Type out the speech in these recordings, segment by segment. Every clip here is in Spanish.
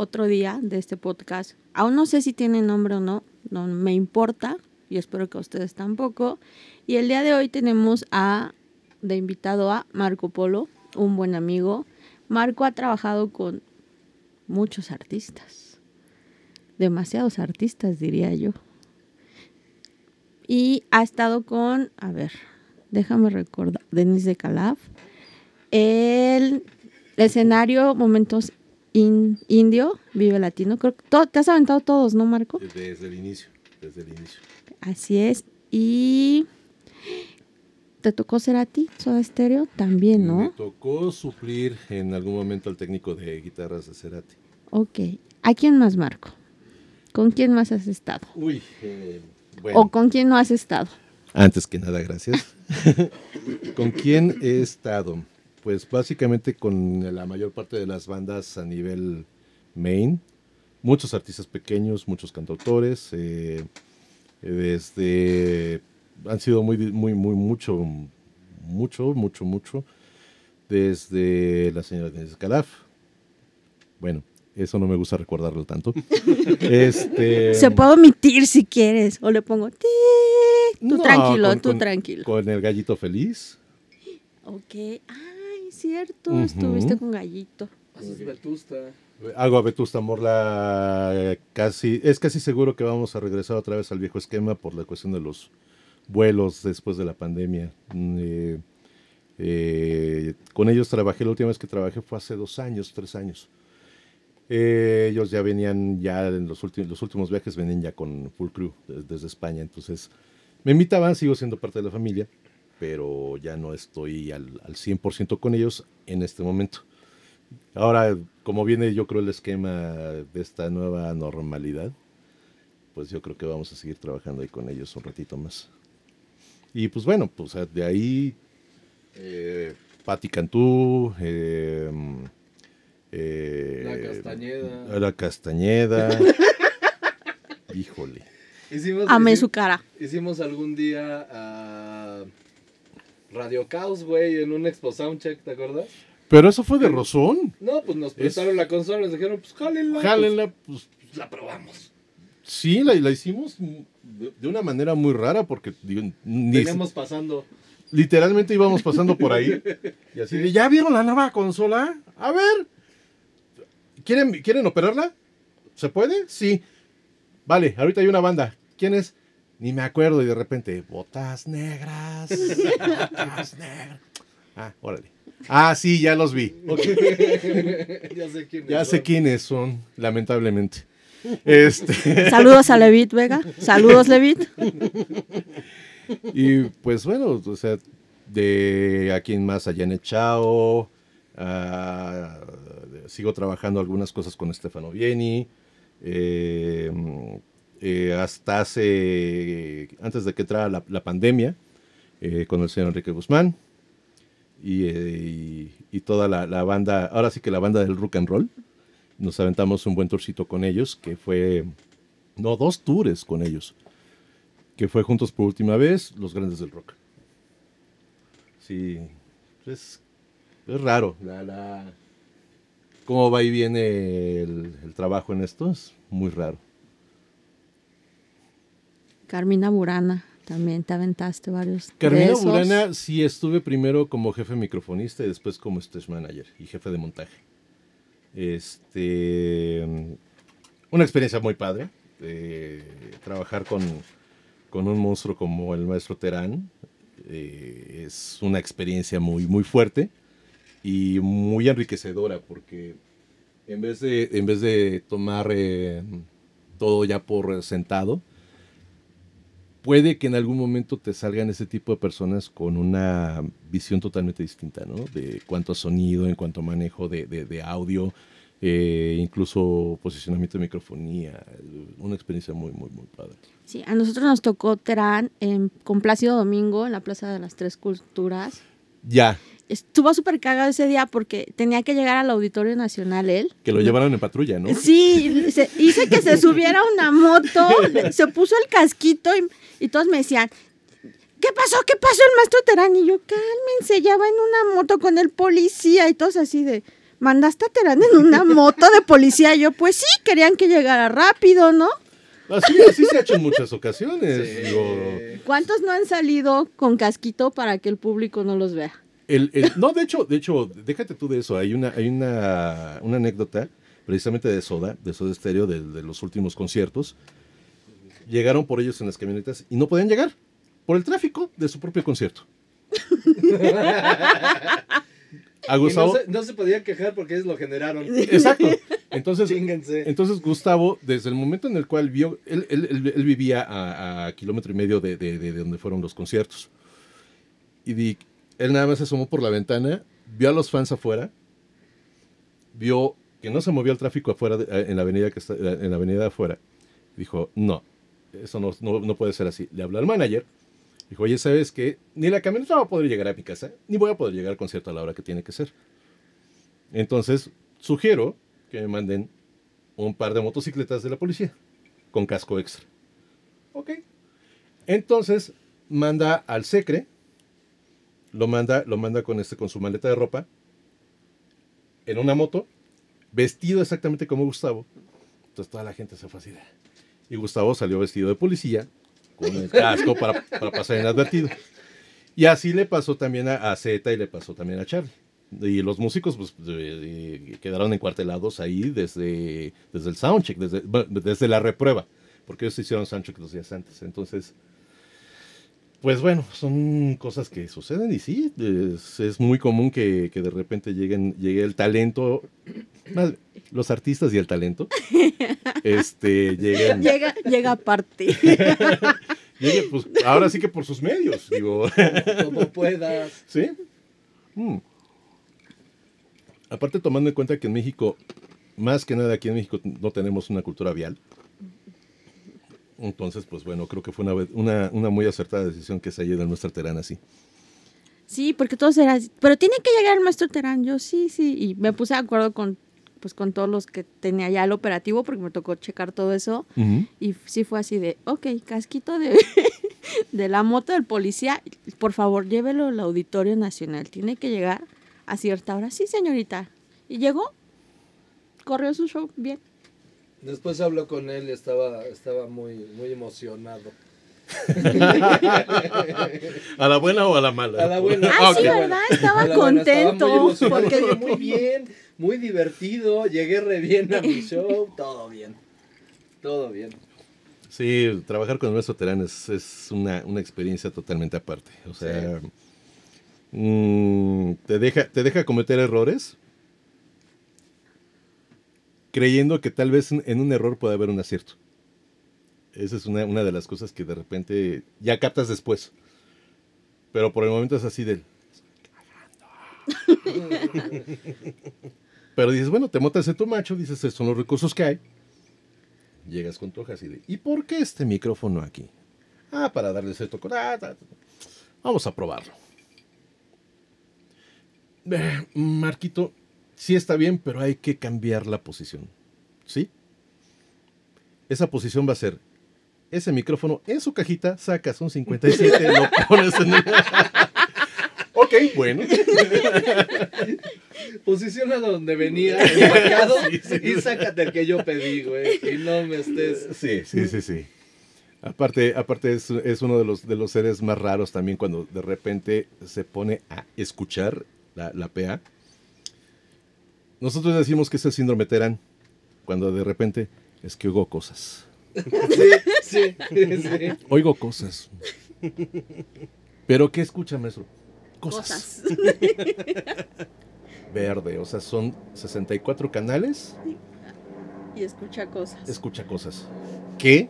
Otro día de este podcast. Aún no sé si tiene nombre o no, no me importa y espero que a ustedes tampoco. Y el día de hoy tenemos a de invitado a Marco Polo, un buen amigo. Marco ha trabajado con muchos artistas, demasiados artistas diría yo. Y ha estado con, a ver, déjame recordar, Denise de Calaf, el escenario Momentos Indio, Vive Latino. Creo que te has aventado todos, ¿no, Marco? Desde el inicio, desde el inicio. Así es. Y te tocó ser a ti, Soda Stereo, también, ¿no? Me tocó suplir en algún momento al técnico de guitarras de Cerati. Ok. ¿A quién más, Marco? ¿Con quién más has estado? Uy, eh, bueno. ¿O con quién no has estado? Antes que nada, gracias. ¿Con quién he estado? Pues básicamente con la mayor parte de las bandas a nivel main. Muchos artistas pequeños, muchos cantautores. Eh, desde han sido muy, muy, muy, mucho, mucho, mucho, mucho, desde la señora Denise Calaf. Bueno, eso no me gusta recordarlo tanto. este, Se puede omitir si quieres, o le pongo, tú tranquilo, tú tranquilo. Con el gallito feliz. Ok, ay, cierto, estuviste con gallito. Haces Vetusta. Hago a Vetusta Morla casi, es casi seguro que vamos a regresar otra vez al viejo esquema por la cuestión de los vuelos después de la pandemia. Mm, eh, eh, con ellos trabajé, la última vez que trabajé fue hace dos años, tres años. Eh, ellos ya venían, ya en los, últimos, los últimos viajes venían ya con full crew desde, España, entonces me invitaban, sigo siendo parte de la familia, pero ya no estoy al, al 100% con ellos en este momento. Ahora, como viene yo creo el esquema de esta nueva normalidad, pues yo creo que vamos a seguir trabajando ahí con ellos un ratito más. Y pues bueno, pues de ahí eh, Patti Cantú, eh, eh, la Castañeda. La Castañeda. Híjole. Hicimos, Amé su cara. Hicimos algún día a Radio Caos, güey, en un Expo Soundcheck, ¿te acuerdas? Pero eso fue de Rosón. No, pues nos prestaron la consola, nos dijeron, pues jálenla. Jálenla, pues, pues la probamos. Sí, la, la hicimos de, una manera muy rara porque digo, Veníamos pasando. Literalmente íbamos pasando por ahí. Y así de, ¿ya vieron la nueva consola? A ver. ¿Quieren, ¿Quieren operarla? ¿Se puede? Sí. Vale, ahorita hay una banda. ¿Quién es? Ni me acuerdo y de repente, botas negras. botas negras. Ah, órale. Ah, sí, ya los vi. ya sé quiénes ya sé quiénes son, lamentablemente. Este... Saludos a Levit Vega. Saludos, Levit. Y pues bueno, o sea, de aquí en más, allá en Chao. Sigo trabajando algunas cosas con Stefano Vieni. Eh, eh, hasta hace, antes de que entrara la, pandemia, eh, con el señor Enrique Guzmán. Y, toda la, la, banda, ahora sí que la banda del rock and roll nos aventamos un buen tourcito con ellos, que fue, no, dos tours con ellos, que fue Juntos por última vez, Los Grandes del Rock. Sí, es, es raro, la, la, cómo va y viene el, trabajo en esto, es muy raro. Carmina Burana, también te aventaste varios. Carmina Burana, sí, estuve primero como jefe microfonista y después como stage manager y jefe de montaje. Este, una experiencia muy padre. trabajar con, un monstruo como el maestro Terán eh, es una experiencia muy, muy fuerte y muy enriquecedora porque en vez de, en vez de tomar eh, todo ya por sentado, puede que en algún momento te salgan ese tipo de personas con una visión totalmente distinta, ¿no? De cuanto a sonido, en cuanto a manejo de, de, audio, eh, incluso posicionamiento de microfonía. Una experiencia muy, muy, muy padre. Sí, a nosotros nos tocó Terán en, con Plácido Domingo en la Plaza de las Tres Culturas. Ya. Estuvo súper cagado ese día porque tenía que llegar al Auditorio Nacional él. Que lo llevaron en patrulla, ¿no? Sí, hice que se subiera una moto, se puso el casquito y, todos me decían, ¿qué pasó? ¿Qué pasó el maestro Terán? Y yo, cálmense, ya va en una moto con el policía y todos así de, ¿mandaste a Terán en una moto de policía? Yo, pues sí, querían que llegara rápido, ¿no? Así, así se ha hecho en muchas ocasiones. Sí. digo, ¿Cuántos no han salido con casquito para que el público no los vea? El, el- no, de hecho, de hecho, déjate tú de eso. Hay una, hay una, una anécdota precisamente de Soda, de Soda Stereo, de, de los últimos conciertos. Llegaron por ellos en las camionetas y no podían llegar por el tráfico de su propio concierto. A no Gustavo, se, no se podía quejar porque ellos lo generaron. exacto. Entonces, entonces Gustavo, desde el momento en el cual vio, él, él- él- él vivía a, a kilómetro y medio de, de- de- de donde fueron los conciertos. Y di- él nada más se asomó por la ventana, vio a los fans afuera, vio que no se movía el tráfico afuera eh, en la avenida que está, en la avenida afuera. Dijo, no, eso no, no, no puede ser así. Le habló al manager. Dijo, oye, ¿sabes qué? Ni la camioneta va a poder llegar a mi casa, ni voy a poder llegar al concierto a la hora que tiene que ser. Entonces, sugiero que me manden un par de motocicletas de la policía con casco extra. Ok. Entonces, manda al secre, lo manda, lo manda con, este, con su maleta de ropa, en una moto, vestido exactamente como Gustavo. Entonces toda la gente se fue Y Gustavo salió vestido de policía, con el casco para, para pasar inadvertido. Y así le pasó también a, a Zeta y le pasó también a Charlie. Y los músicos pues, quedaron encuartelados ahí desde, desde el soundcheck, desde, desde la reprueba, porque ellos hicieron soundcheck los días antes. Entonces, pues bueno, son cosas que suceden y sí, es, es muy común que, que de repente lleguen, llegue el talento, más- los artistas y el talento, este, lleguen, Llega, llega aparte. llegue, pues ahora sí que por sus medios, digo. Como puedas. ¿Sí? Mm. Aparte, tomando en cuenta que en México, más que nada aquí en México, no tenemos una cultura vial. Entonces, pues bueno, creo que fue una, una, una muy acertada decisión que se haya ido el nuestro Terán así. Sí, porque todos eran, así, pero tiene que llegar el maestro Terán. Yo sí, sí. Y me puse de acuerdo con, pues, con todos los que tenía ya el operativo, porque me tocó checar todo eso. Y sí fue así de, ok, casquito de, de la moto del policía, por favor, llévelo al Auditorio Nacional. Tiene que llegar a cierta hora. Sí, señorita. Y llegó, corrió su show bien. Después habló con él y estaba, estaba muy, muy emocionado. ¿A la buena o a la mala? A la buena. Ah, sí, qué ¿verdad? Estaba buena, estaba contento, muy porque- muy bien, muy divertido. Llegué re bien a mi show. Todo bien. Todo bien. Sí, trabajar con el nuestro Terán es, es una, una experiencia totalmente aparte. O sea, mm, te, deja, te deja cometer errores creyendo que tal vez en, un error puede haber un acierto. Esa es una, una de las cosas que de repente ya captas después. Pero por el momento es así del... Pero dices, bueno, te montas en tu macho, dices, estos son los recursos que hay. Llegas con tu hoja así de, ¿y por qué este micrófono aquí? Ah, para darle cierto ah. Vamos a probarlo. Marquito, sí está bien, pero hay que cambiar la posición. ¿Sí? Esa posición va a ser ese micrófono en su cajita, sacas un 57, lo pones en el... ok, bueno. Posiciona donde venía empacado Sí, sí, y sácate el que yo pedí, güey. Y no me estés. Sí, sí, sí, sí. Aparte, aparte es, es uno de los, de los seres más raros también cuando de repente se pone a escuchar la, la PA. Nosotros decimos que es el síndrome Terán, cuando de repente es que oigo cosas. Sí, sí, sí. Oigo cosas. ¿Pero qué escucha, maestro? Cosas. Cosas. Verde, o sea, son 64 canales, y escucha cosas. escucha cosas. ¿Qué?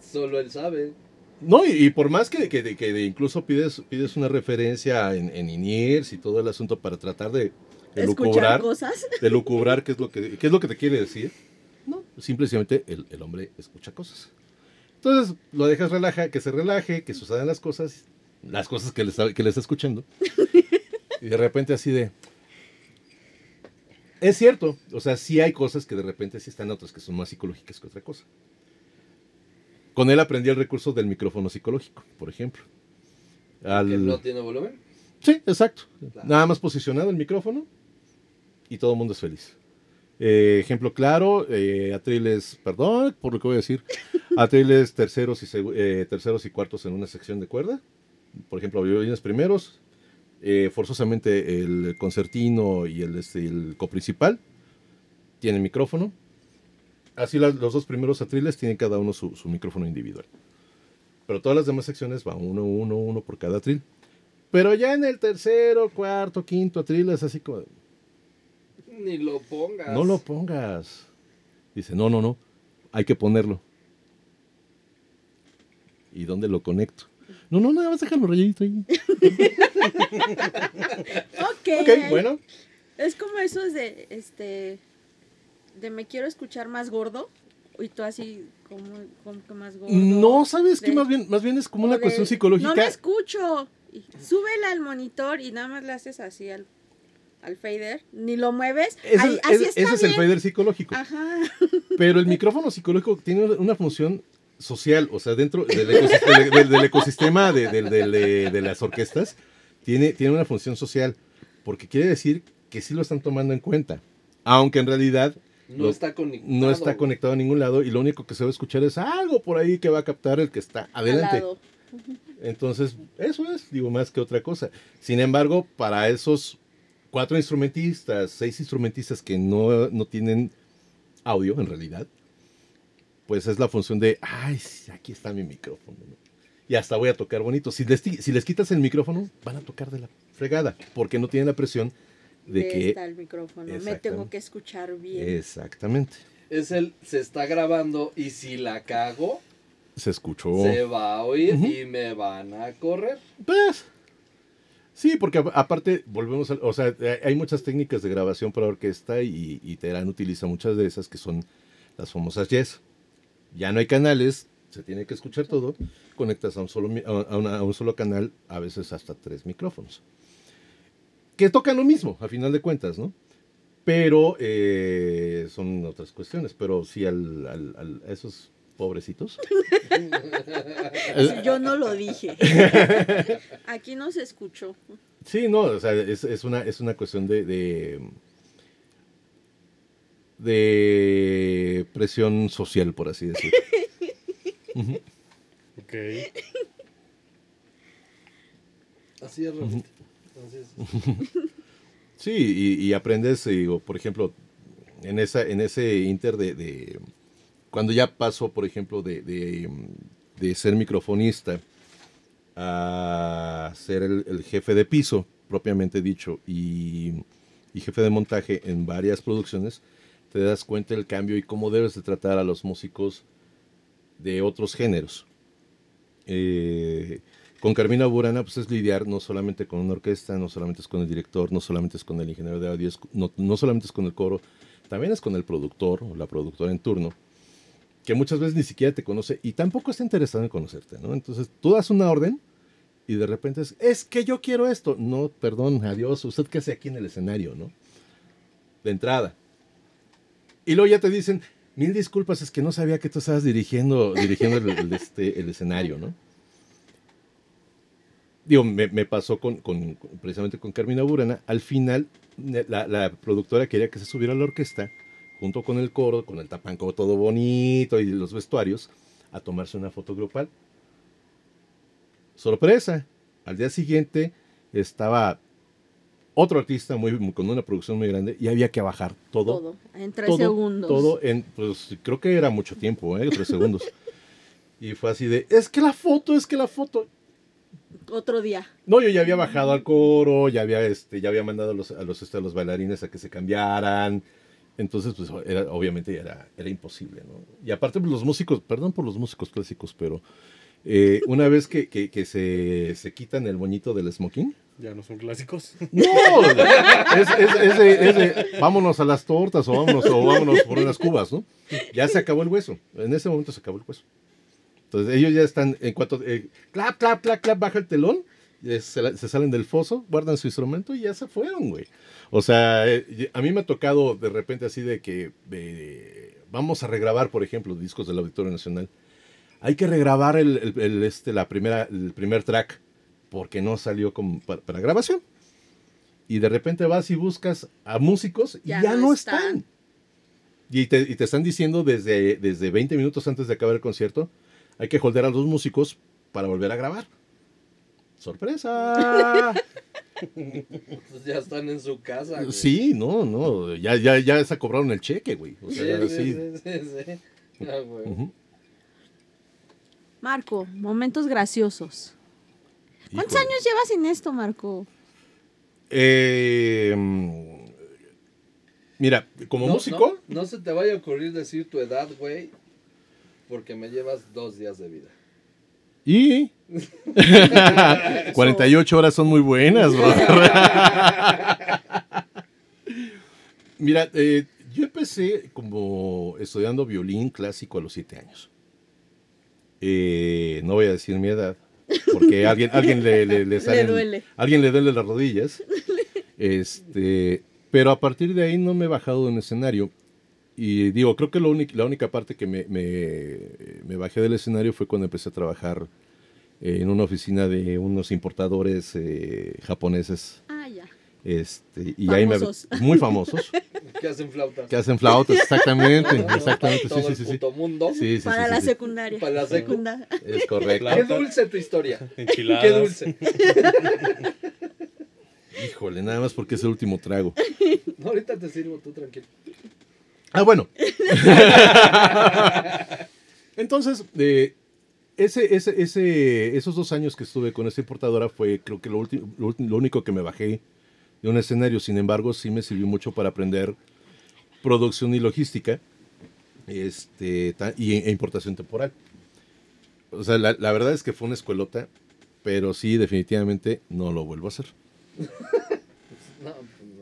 Solo él sabe. No, y, y por más que, que- que incluso pides, pides una referencia en, en INIERS y todo el asunto para tratar de, de escuchar lucubrar, cosas. de lucubrar qué es lo que, qué es lo que te quiere decir, no, simplemente el, el hombre escucha cosas. Entonces lo dejas relaja, que se relaje, que sucedan las cosas, las cosas que le está, que le está escuchando. Y de repente así de... Es cierto, o sea, sí hay cosas que de repente sí están otras que son más psicológicas que otra cosa. Con él aprendí el recurso del micrófono psicológico, por ejemplo. Al- Que no tiene volumen. Sí, exacto. Claro. Nada más posicionado el micrófono. Y todo el mundo es feliz. Eh, ejemplo claro, eh, atriles, perdón por lo que voy a decir, atriles terceros y, eh, terceros y cuartos en una sección de cuerda. Por ejemplo, violines primeros, eh, forzosamente el concertino y el, este, el coprincipal tienen micrófono. Así las- los dos primeros atriles tienen cada uno su, su micrófono individual. Pero todas las demás secciones van uno, uno, uno por cada atril. Pero ya en el tercero, cuarto, quinto atril es así como, Ni lo pongas. no lo pongas. Dice, no, no, no, hay que ponerlo. ¿Y dónde lo conecto? No, no, nada más déjalo rayadito ahí. Ok. Ok, bueno. Es como esos de, este, de me quiero escuchar más gordo. Y tú así, como, como que más gordo. No, ¿sabes qué? Más bien, más bien es como una de, cuestión psicológica. No me escucho. Y súbela al monitor y nada más le haces así al, al fader. Ni lo mueves. Ese, Ahí- es- así está ese es el fader psicológico. Ajá. Pero el micrófono psicológico tiene una función social, o sea, dentro del ecosistema, del- ecosistema de, del- del- de- de las orquestas, tiene, tiene una función social, porque quiere decir que sí lo están tomando en cuenta, aunque en realidad No Lo- está conectado. no está conectado a ningún lado y lo único que se va a escuchar es algo por ahí que va a captar el que está Al adelante. lado. Entonces, eso es, digo, más que otra cosa. Sin embargo, para esos cuatro instrumentistas, seis instrumentistas que no, no tienen audio en realidad, pues es la función de, ay, aquí está mi micrófono. ¿no? Y hasta voy a tocar bonito. Si les, si les quitas el micrófono, van a tocar de la fregada, porque no tienen la presión de De que... está el micrófono. Me tengo que escuchar bien. Exactamente. Es el, se está grabando y si la cago, Se escuchó. se va a oír Ujú. y me van a correr. Pues, sí, porque aparte, volvemos a, o sea, eh, hay muchas técnicas de grabación para orquesta y, y Terán utiliza muchas de esas que son las famosas yes. Ya no hay canales, se tiene que escuchar todo, conectas a un solo, a, a una- a un solo canal, a veces hasta tres micrófonos. Que tocan lo mismo, a final de cuentas, ¿no? Pero eh, son otras cuestiones, pero sí al, al- al- esos pobrecitos. Yo no lo dije. Aquí no se escuchó. Sí, no, o sea, es, es una, es una cuestión de, de, de presión social, por así decirlo. Ok. Así es, Rafita. Así es. Sí, y, y aprendes, digo, por ejemplo, en, esa, en ese inter de, de- cuando ya paso, por ejemplo, de, de, de ser microfonista a ser el, jefe de piso, propiamente dicho, y, y jefe de montaje en varias producciones, te das cuenta del cambio y cómo debes de tratar a los músicos de otros géneros. Eh, con Carmina Burana, pues es lidiar no solamente con una orquesta, no solamente es con el director, no solamente es con el ingeniero de audio, no, no solamente es con el coro, también es con el productor o la productora en turno, que muchas veces ni siquiera te conoce y tampoco está interesado en conocerte, ¿no? Entonces tú das una orden y de repente es, es que yo quiero esto. No, perdón, adiós, usted qué hace aquí en el escenario, ¿no? De entrada. Y luego ya te dicen, mil disculpas, es que no sabía que tú estabas dirigiendo, dirigiendo el, este, escenario, ¿no? Digo, me, pasó con, precisamente con Carmina Burana. Al final, la, la productora quería que se subiera a la orquesta, junto con el coro, con el tapanco todo bonito y los vestuarios, a tomarse una foto grupal. Sorpresa, al día siguiente estaba otro artista muy, muy- con una producción muy grande y había que bajar todo Todo. En tres todo, segundos. Todo en, pues creo que era mucho tiempo, ¿eh? Tres segundos. Y fue así de, es que la foto, es que la foto. Otro día. No, yo ya había bajado al coro, ya había, este, ya había mandado a los, a los, este, a los bailarines a que se cambiaran. Entonces, pues, era, obviamente era, era imposible, ¿no? Y aparte, pues, los músicos, perdón por los músicos clásicos, pero eh, una vez que, que- que se, se quitan el moñito del smoking, Ya no son clásicos. no, es, es- es de- es de, vámonos a las tortas o vámonos, o vámonos por unas cubas, ¿no? Ya se acabó el hueso. En ese momento se acabó el hueso. Entonces ellos ya están, en cuanto, eh, clap, clap, clap, clap, baja el telón, eh, se, salen del foso, guardan su instrumento y ya se fueron, güey. O sea, eh, a mí me ha tocado de repente así de que eh, vamos a regrabar, por ejemplo, discos del Auditorio Nacional. Hay que regrabar el, el- el, este, la primera, el primer track porque no salió como para, para grabación. y de repente vas y buscas a músicos y Ya ya, no están. están. Y te, y te están diciendo desde, desde 20 minutos antes de acabar el concierto, hay que holder a los músicos para volver a grabar. ¡Sorpresa! Pues ya están en su casa, güey. sí, no, no, ya, ya, ya se cobraron el cheque, güey. O Sí, sea, sí, sí. sí, sí, sí. Ah, güey. Ujú. Marco, momentos graciosos. ¿Cuántos Híjole. años llevas en esto, Marco? Eh, mira, como No, músico, No, no se te vaya a ocurrir decir tu edad, güey, porque me llevas dos días de vida. Y 48 horas son muy buenas, bro. Mira, eh, yo empecé como estudiando violín clásico a los 7 años. Eh, no voy a decir mi edad, porque alguien, alguien le, le, le salen- duele. alguien le duele las rodillas. Este, pero a partir de ahí no me he bajado de un escenario. Y digo, creo que lo la única parte que me, me- me bajé del escenario fue cuando empecé a trabajar eh, en una oficina de unos importadores eh, japoneses. Ah, ya. Este, y ahí me, Famosos. muy famosos, ¿Qué hacen flauta? que hacen flautas, exactamente, exactamente, sí, todo sí, el sí, sí. puto mundo. Sí, sí, Para sí, la sí, secundaria. Para la secu. Secunda- Es correcto. Qué dulce tu historia. Enchiladas. Qué dulce. Híjole, nada más porque es el último trago. No, ahorita te sirvo, tú tranquilo. Ah, bueno. Entonces, eh, ese, ese, ese, esos dos años que estuve con esa importadora fue, creo que lo, ulti- lo, ulti- lo único que me bajé de un escenario. Sin embargo, sí me sirvió mucho para aprender producción y logística este, y, e importación temporal. O sea, la, la verdad es que fue una escuelota, pero sí, definitivamente no lo vuelvo a hacer. No,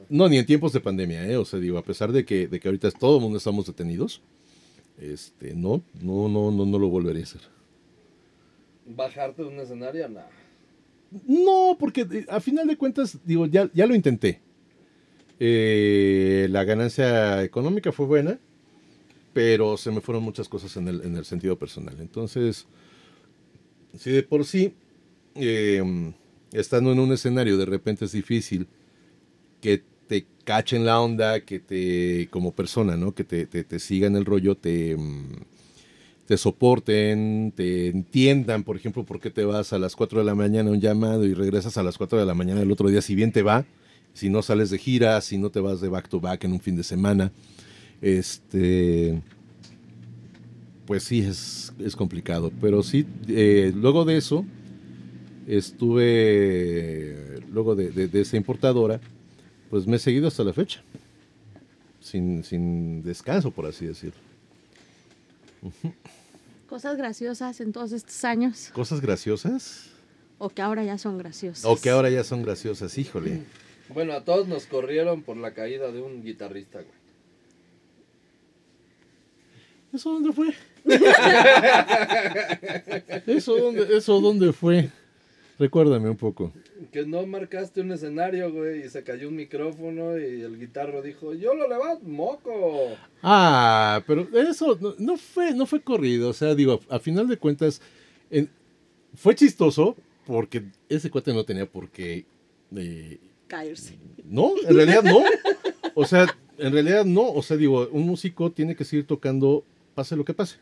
no. Ni en tiempos de pandemia, ¿eh? O sea, digo, a pesar de que, de que ahorita todo el mundo estamos detenidos, este, no, no, no, no, no lo volvería a hacer. Bajarte de un escenario, no. No, porque eh, a final de cuentas, digo, ya, ya lo intenté. Eh, la ganancia económica fue buena, pero se me fueron muchas cosas en el, en el sentido personal. Entonces, si de por sí, eh, estando en un escenario, de repente es difícil que cachen la onda, que te, como persona, ¿no? Que te, te, te sigan el rollo, te, mm, te soporten, te entiendan, por ejemplo, por qué te vas a las 4 de la mañana a un llamado y regresas a las 4 de la mañana el otro día, si bien te va, si no sales de gira, si no te vas de back to back en un fin de semana, este, pues sí, es, es complicado, pero sí, eh, luego de eso, estuve, luego de, de- de esa importadora, pues me he seguido hasta la fecha, sin, sin descanso, por así decirlo. Cosas graciosas en todos estos años. Cosas graciosas. O que ahora ya son graciosas. O que ahora ya son graciosas, híjole. Bueno, a todos nos corrieron por la caída de un guitarrista, güey. ¿Eso dónde fue? ¿Eso dónde, eso dónde fue? Recuérdame un poco. Que no marcaste un escenario, güey, y se cayó un micrófono y el guitarro dijo, yo lo levanto, moco. Ah, pero eso no, no fue, no fue corrido. O sea, digo, a, a final de cuentas, en- fue chistoso porque ese cuate no tenía por qué. eh, Caerse. no, en realidad no. O sea, en realidad no. O sea, digo, un músico tiene que seguir tocando, pase lo que pase.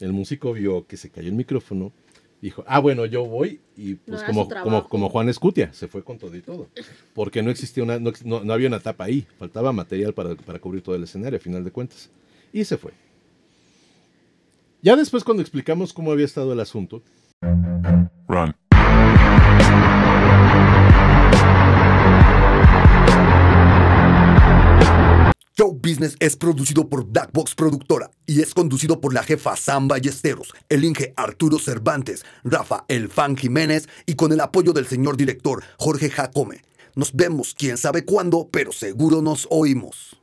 El músico vio que se cayó el micrófono, dijo, ah, bueno, yo voy. Y pues como, como, Juan Escutia, se fue con todo y todo. Porque no existía una, no- no había una tapa ahí. Faltaba material para, para cubrir todo el escenario, a final de cuentas. Y se fue. Ya después, cuando explicamos cómo había estado el asunto, Run. Show Business es producido por Black Box Productora y es conducido por la jefa Sam Ballesteros, el Inge Arturo Cervantes, Rafa El Fan Jiménez y con el apoyo del señor director Jorge Jacome. Nos vemos quién sabe cuándo, pero seguro nos oímos.